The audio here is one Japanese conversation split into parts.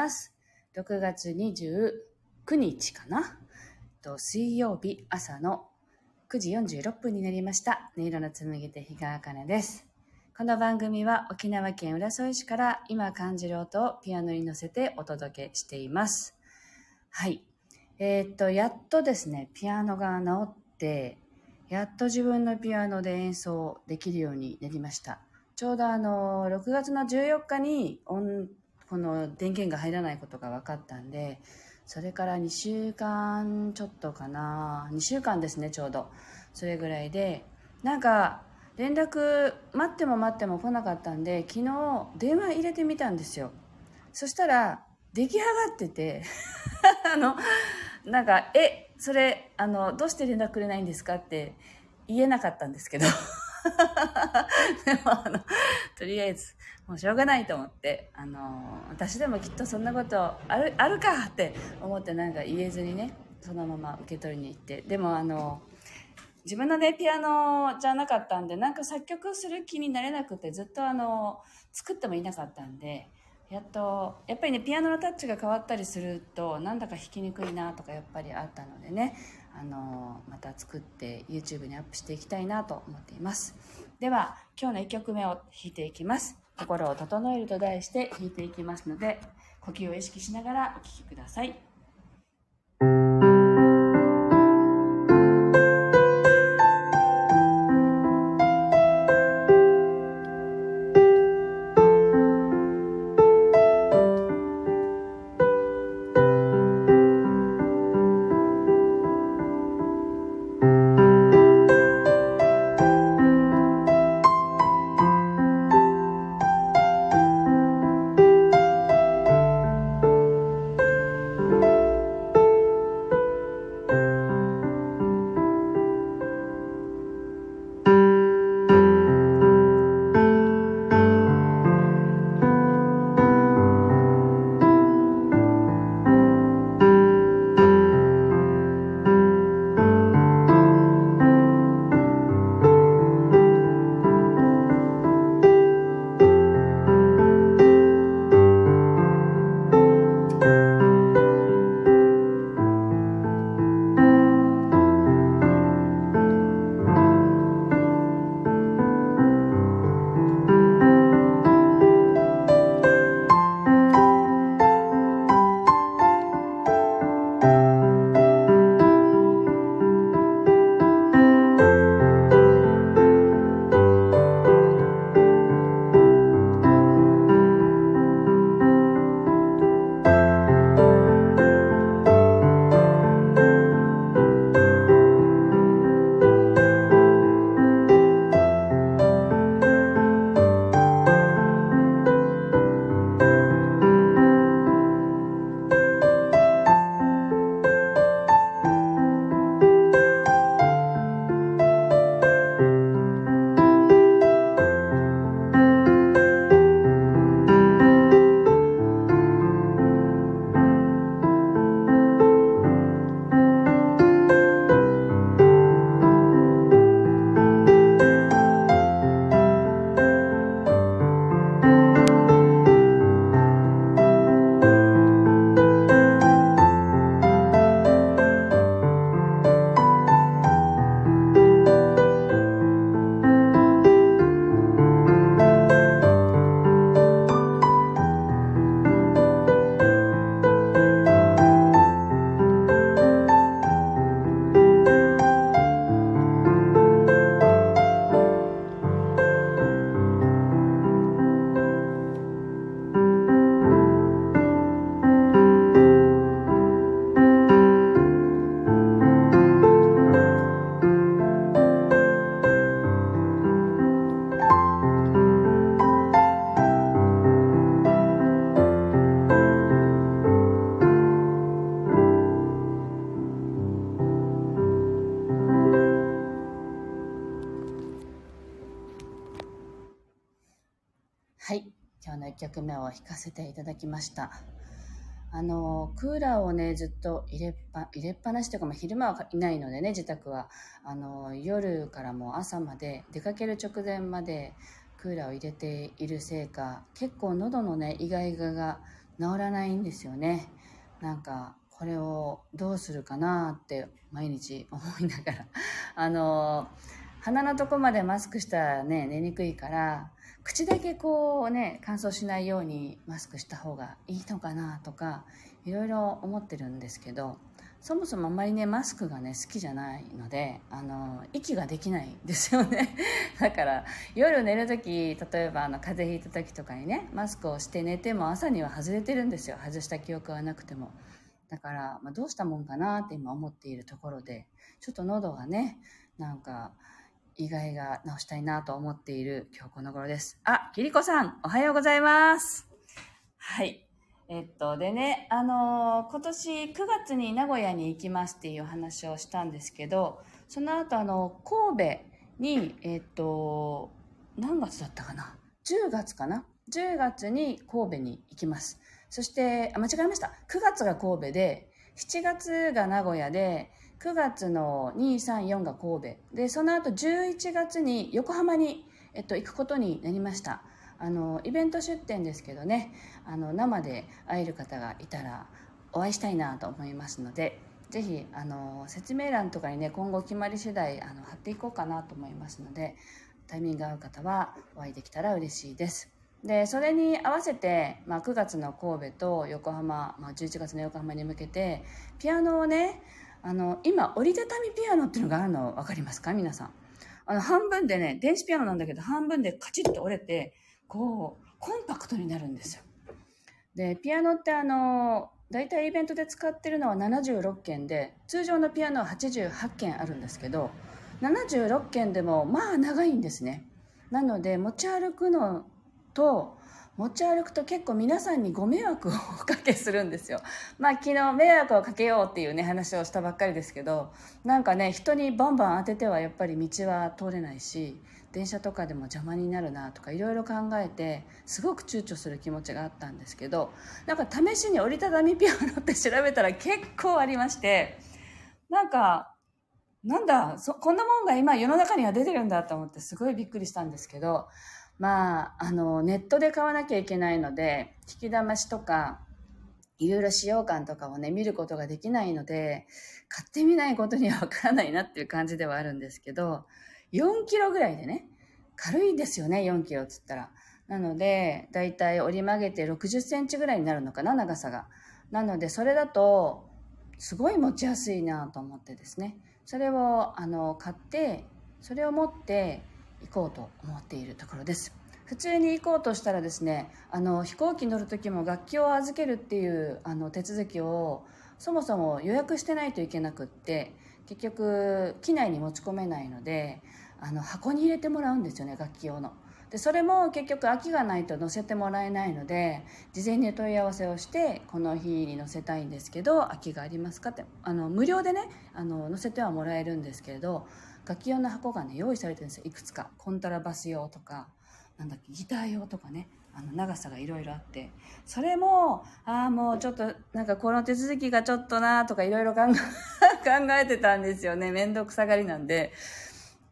ます。6月29日かな水曜日朝の9時46分になりました。音色の紡ぎ手日川茜です。この番組は沖縄県浦添市から今感じる音をピアノに乗せてお届けしています。はい。えーっと、やっとですね、ピアノが治って、やっと自分のピアノで演奏できるようになりました。ちょうどあの、6月の14日に音この電源が入らないことが分かったんで、それから2週間ちょっとかな、2週間ですね、ちょうど。それぐらいで、なんか、連絡待っても待っても来なかったんで、昨日電話入れてみたんですよ。そしたら、出来上がってて、あの、なんか、え、それ、あの、どうして連絡くれないんですかって言えなかったんですけど。でも、あの、とりあえず、もうしょうがないと思って、あの、私でもきっとそんなことある、あるかって思ってなんか言えずにね、そのまま受け取りに行って。でも、あの、自分のね、ピアノじゃなかったんで、なんか作曲する気になれなくて、ずっとあの、作ってもいなかったんで、やっと、やっぱりね、ピアノのタッチが変わったりすると、なんだか弾きにくいなとかやっぱりあったのでね、あの、また作って YouTube にアップしていきたいなと思っています。では、今日の1曲目を弾いていきます。心を整えると題して弾いていきますので、呼吸を意識しながらお聴きください。はい。今日の1曲目を弾かせていただきました。あの、クーラーをね、ずっと入れっぱ、入れっぱなしというか、まあ、昼間はいないのでね、自宅は。あの、夜からも朝まで、出かける直前までクーラーを入れているせいか、結構喉のね、イガイガが治らないんですよね。なんか、これをどうするかなって毎日思いながら。あの、鼻のとこまでマスクしたらね、寝にくいから、口だけこうね、乾燥しないようにマスクした方がいいのかなとか、いろいろ思ってるんですけど、そもそもあんまりね、マスクがね、好きじゃないので、あの、息ができないですよね。だから、夜寝るとき、例えばあの、風邪ひいた時とかにね、マスクをして寝ても朝には外れてるんですよ。外した記憶はなくても。だから、まあ、どうしたもんかなって今思っているところで、ちょっと喉がね、なんか、意外が直したいなと思っている今日この頃です。あ、キリコさん、おはようございます。はい。えっと、でね、あのー、今年9月に名古屋に行きますっていう話をしたんですけど、その後、あの、神戸に、えっと、何月だったかな ?10 月かな ?10 月に神戸に行きます。そして、あ、間違えました。9月が神戸で、7月が名古屋で、9月の2、3、4が神戸。で、その後11月に横浜に、えっと、行くことになりました。あのイベント出店ですけどねあの生で会える方がいたらお会いしたいなと思いますのでぜひあの説明欄とかにね今後決まり次第あの貼っていこうかなと思いますのでタイミング合う方はお会いできたら嬉しいです。でそれに合わせて、まあ、9月の神戸と横浜、まあ、11月の横浜に向けてピアノをねあの今折りたたみピアノっていうのがあるの分かりますか？皆さんあの半分でね電子ピアノなんだけど半分でカチッと折れてこう、コンパクトになるんですよ。で、ピアノってあの、大体イベントで使ってるのは76件で、通常のピアノは88件あるんですけど、76件でもまあ長いんですね。なので持ち歩くのと、持ち歩くと結構皆さんにご迷惑をおかけするんですよ。まあ昨日迷惑をかけようっていうね話をしたばっかりですけど、なんかね人にバンバン当ててはやっぱり道は通れないし、電車とかでも邪魔になるなとかいろいろ考えてすごく躊躇する気持ちがあったんですけどなんか試しに折りたたみピアノって調べたら結構ありましてなんかなんだそこんなもんが今世の中には出てるんだと思ってすごいびっくりしたんですけどまああのネットで買わなきゃいけないので引き騙しとかいろいろ使用感とかをね見ることができないので買ってみないことにはわからないなっていう感じではあるんですけど4キロぐらいでね、軽いですよね、4キロっつったら。なので、だいたい折り曲げて60センチぐらいになるのかな、長さが。なので、それだと、すごい持ちやすいなと思ってですね。それを、あの、買って、それを持って行こうと思っているところです。普通に行こうとしたらですね、あの、飛行機乗る時も楽器を預けるっていう、あの、手続きを、そもそも予約してないといけなくって、結局機内に持ち込めないのであの箱に入れてもらうんですよね楽器用の。でそれも結局空きがないと載せてもらえないので事前に問い合わせをしてこの日に載せたいんですけど空きがありますかってあの無料でねあの載せてはもらえるんですけれど楽器用の箱がね用意されてるんですよ。いくつか。コントラバス用とかなんだっけギター用とかね。あの長さがいろいろあって。それもああもうちょっとなんかこの手続きがちょっとなとかいろいろ 考えてたんですよね。面倒くさがりなんで。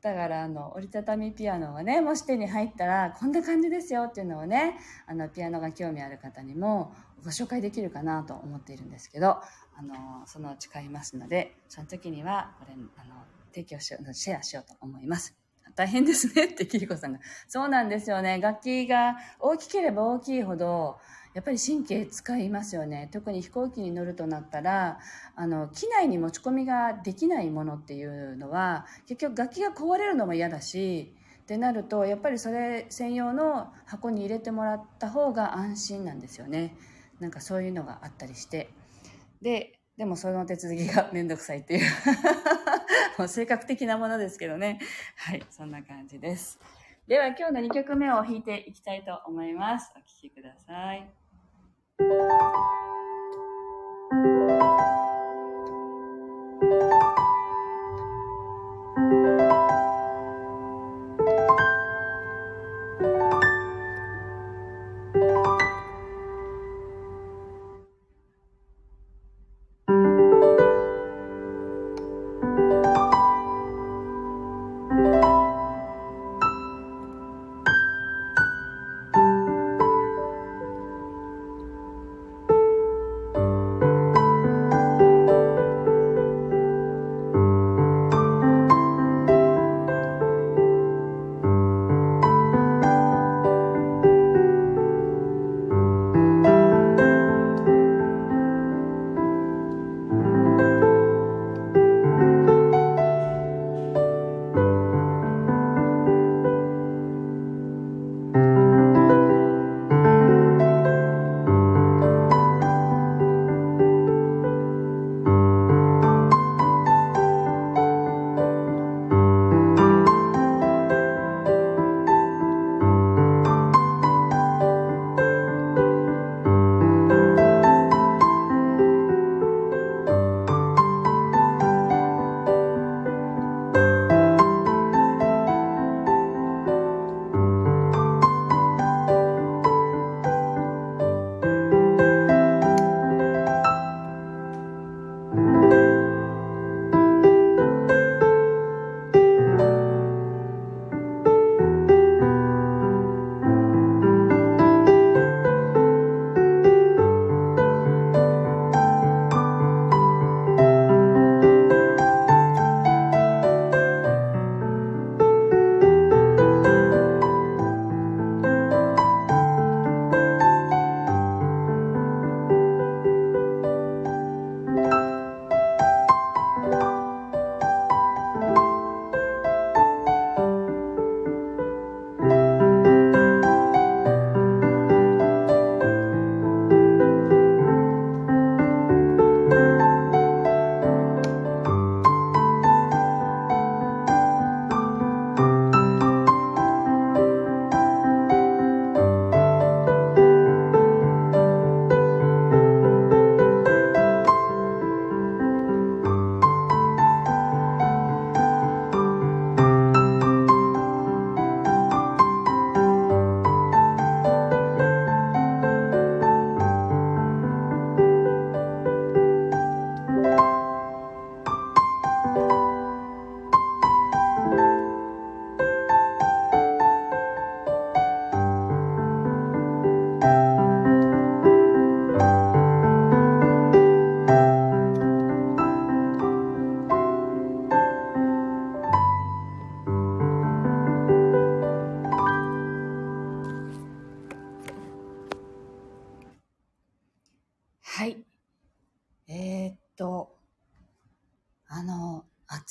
だからあの折りたたみピアノがねもし手に入ったらこんな感じですよっていうのをねあのピアノが興味ある方にもご紹介できるかなと思っているんですけどあのそのうち買いますのでその時にはこれあの提供しようシェアしようと思います。大変ですねってキリコさんが。そうなんですよね。楽器が大きければ大きいほど、やっぱり神経使いますよね。特に飛行機に乗るとなったら、あの、機内に持ち込みができないものっていうのは、結局楽器が壊れるのも嫌だし、ってなると、やっぱりそれ専用の箱に入れてもらった方が安心なんですよね。なんかそういうのがあったりして。で、でもその手続きがめんどくさいっていう もう性格的なものですけどね。はい、そんな感じです。では今日の2曲目を弾いていきたいと思います。お聴きください。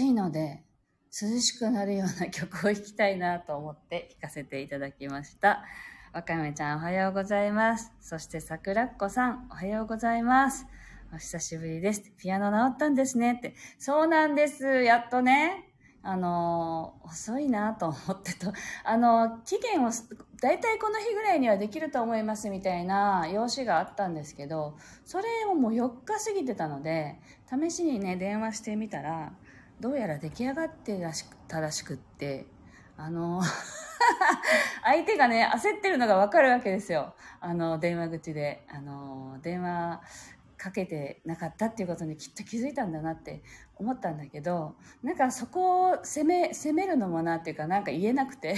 暑いので、涼しくなるような曲を弾きたいなと思って弾かせていただきました。わかめちゃんおはようございます。そして桜っ子さんおはようございます。お久しぶりです。ピアノ治ったんですねって。そうなんです。やっとね。あの、遅いなと思ってと、あの、期限を、大体この日ぐらいにはできると思いますみたいな用紙があったんですけど、それをもう4日過ぎてたので、試しにね、電話してみたら、どうやら出来上がってらしたらしくって、あの、相手がね、焦ってるのがわかるわけですよ。あの、電話口で。あの、電話かけてなかったっていうことにきっと気づいたんだなって思ったんだけどなんかそこを責め責めるのもなっていうかなんか言えなくて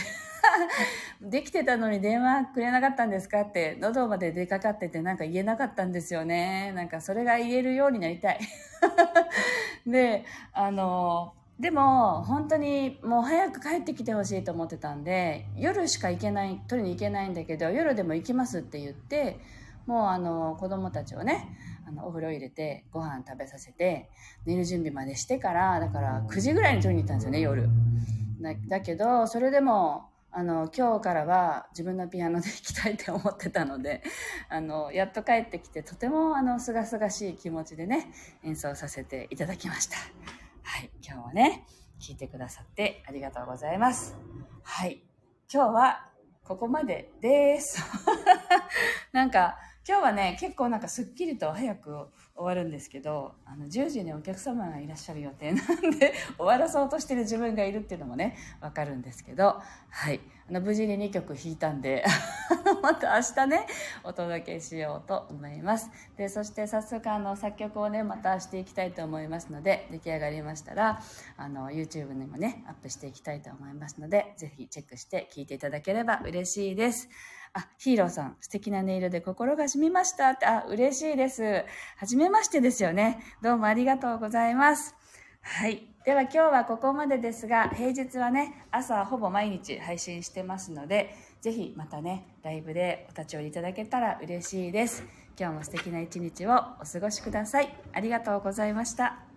できてたのに電話くれなかったんですかって喉まで出かかっててなんか言えなかったんですよねなんかそれが言えるようになりたい であのでも本当にもう早く帰ってきてほしいと思ってたんで夜しか行けない取りに行けないんだけど夜でも行きますって言ってもうあの子供たちをねあのお風呂入れてご飯食べさせて寝る準備までしてからだから9時ぐらいに取りに行ったんですよね夜。だだけどそれでもあの今日からは自分のピアノで弾きたいって思ってたので あのやっと帰ってきてとてもあの清々しい気持ちでね演奏させていただきました。はい。今日はね聴いてくださってありがとうございます。はい。今日はここまでです。なんか今日はね、結構なんかすっきりと早く終わるんですけど、あの、10時にお客様がいらっしゃる予定 なんで、終わらそうとしてる自分がいるっていうのもね、わかるんですけど、はい。あの、無事に2曲弾いたんで、また明日ね、お届けしようと思います。で、そして早速あの、作曲をね、またしていきたいと思いますので、出来上がりましたら、あの、YouTube にもね、アップしていきたいと思いますので、ぜひチェックして聴いていただければ嬉しいです。あ、ヒーローさん、素敵な音色で心が染みましたって、あ、嬉しいです。はじめましてですよね。どうもありがとうございます。はい。では今日はここまでですが、平日はね、朝ほぼ毎日配信してますので、ぜひまたね、ライブでお立ち寄りいただけたら嬉しいです。今日も素敵な一日をお過ごしください。ありがとうございました。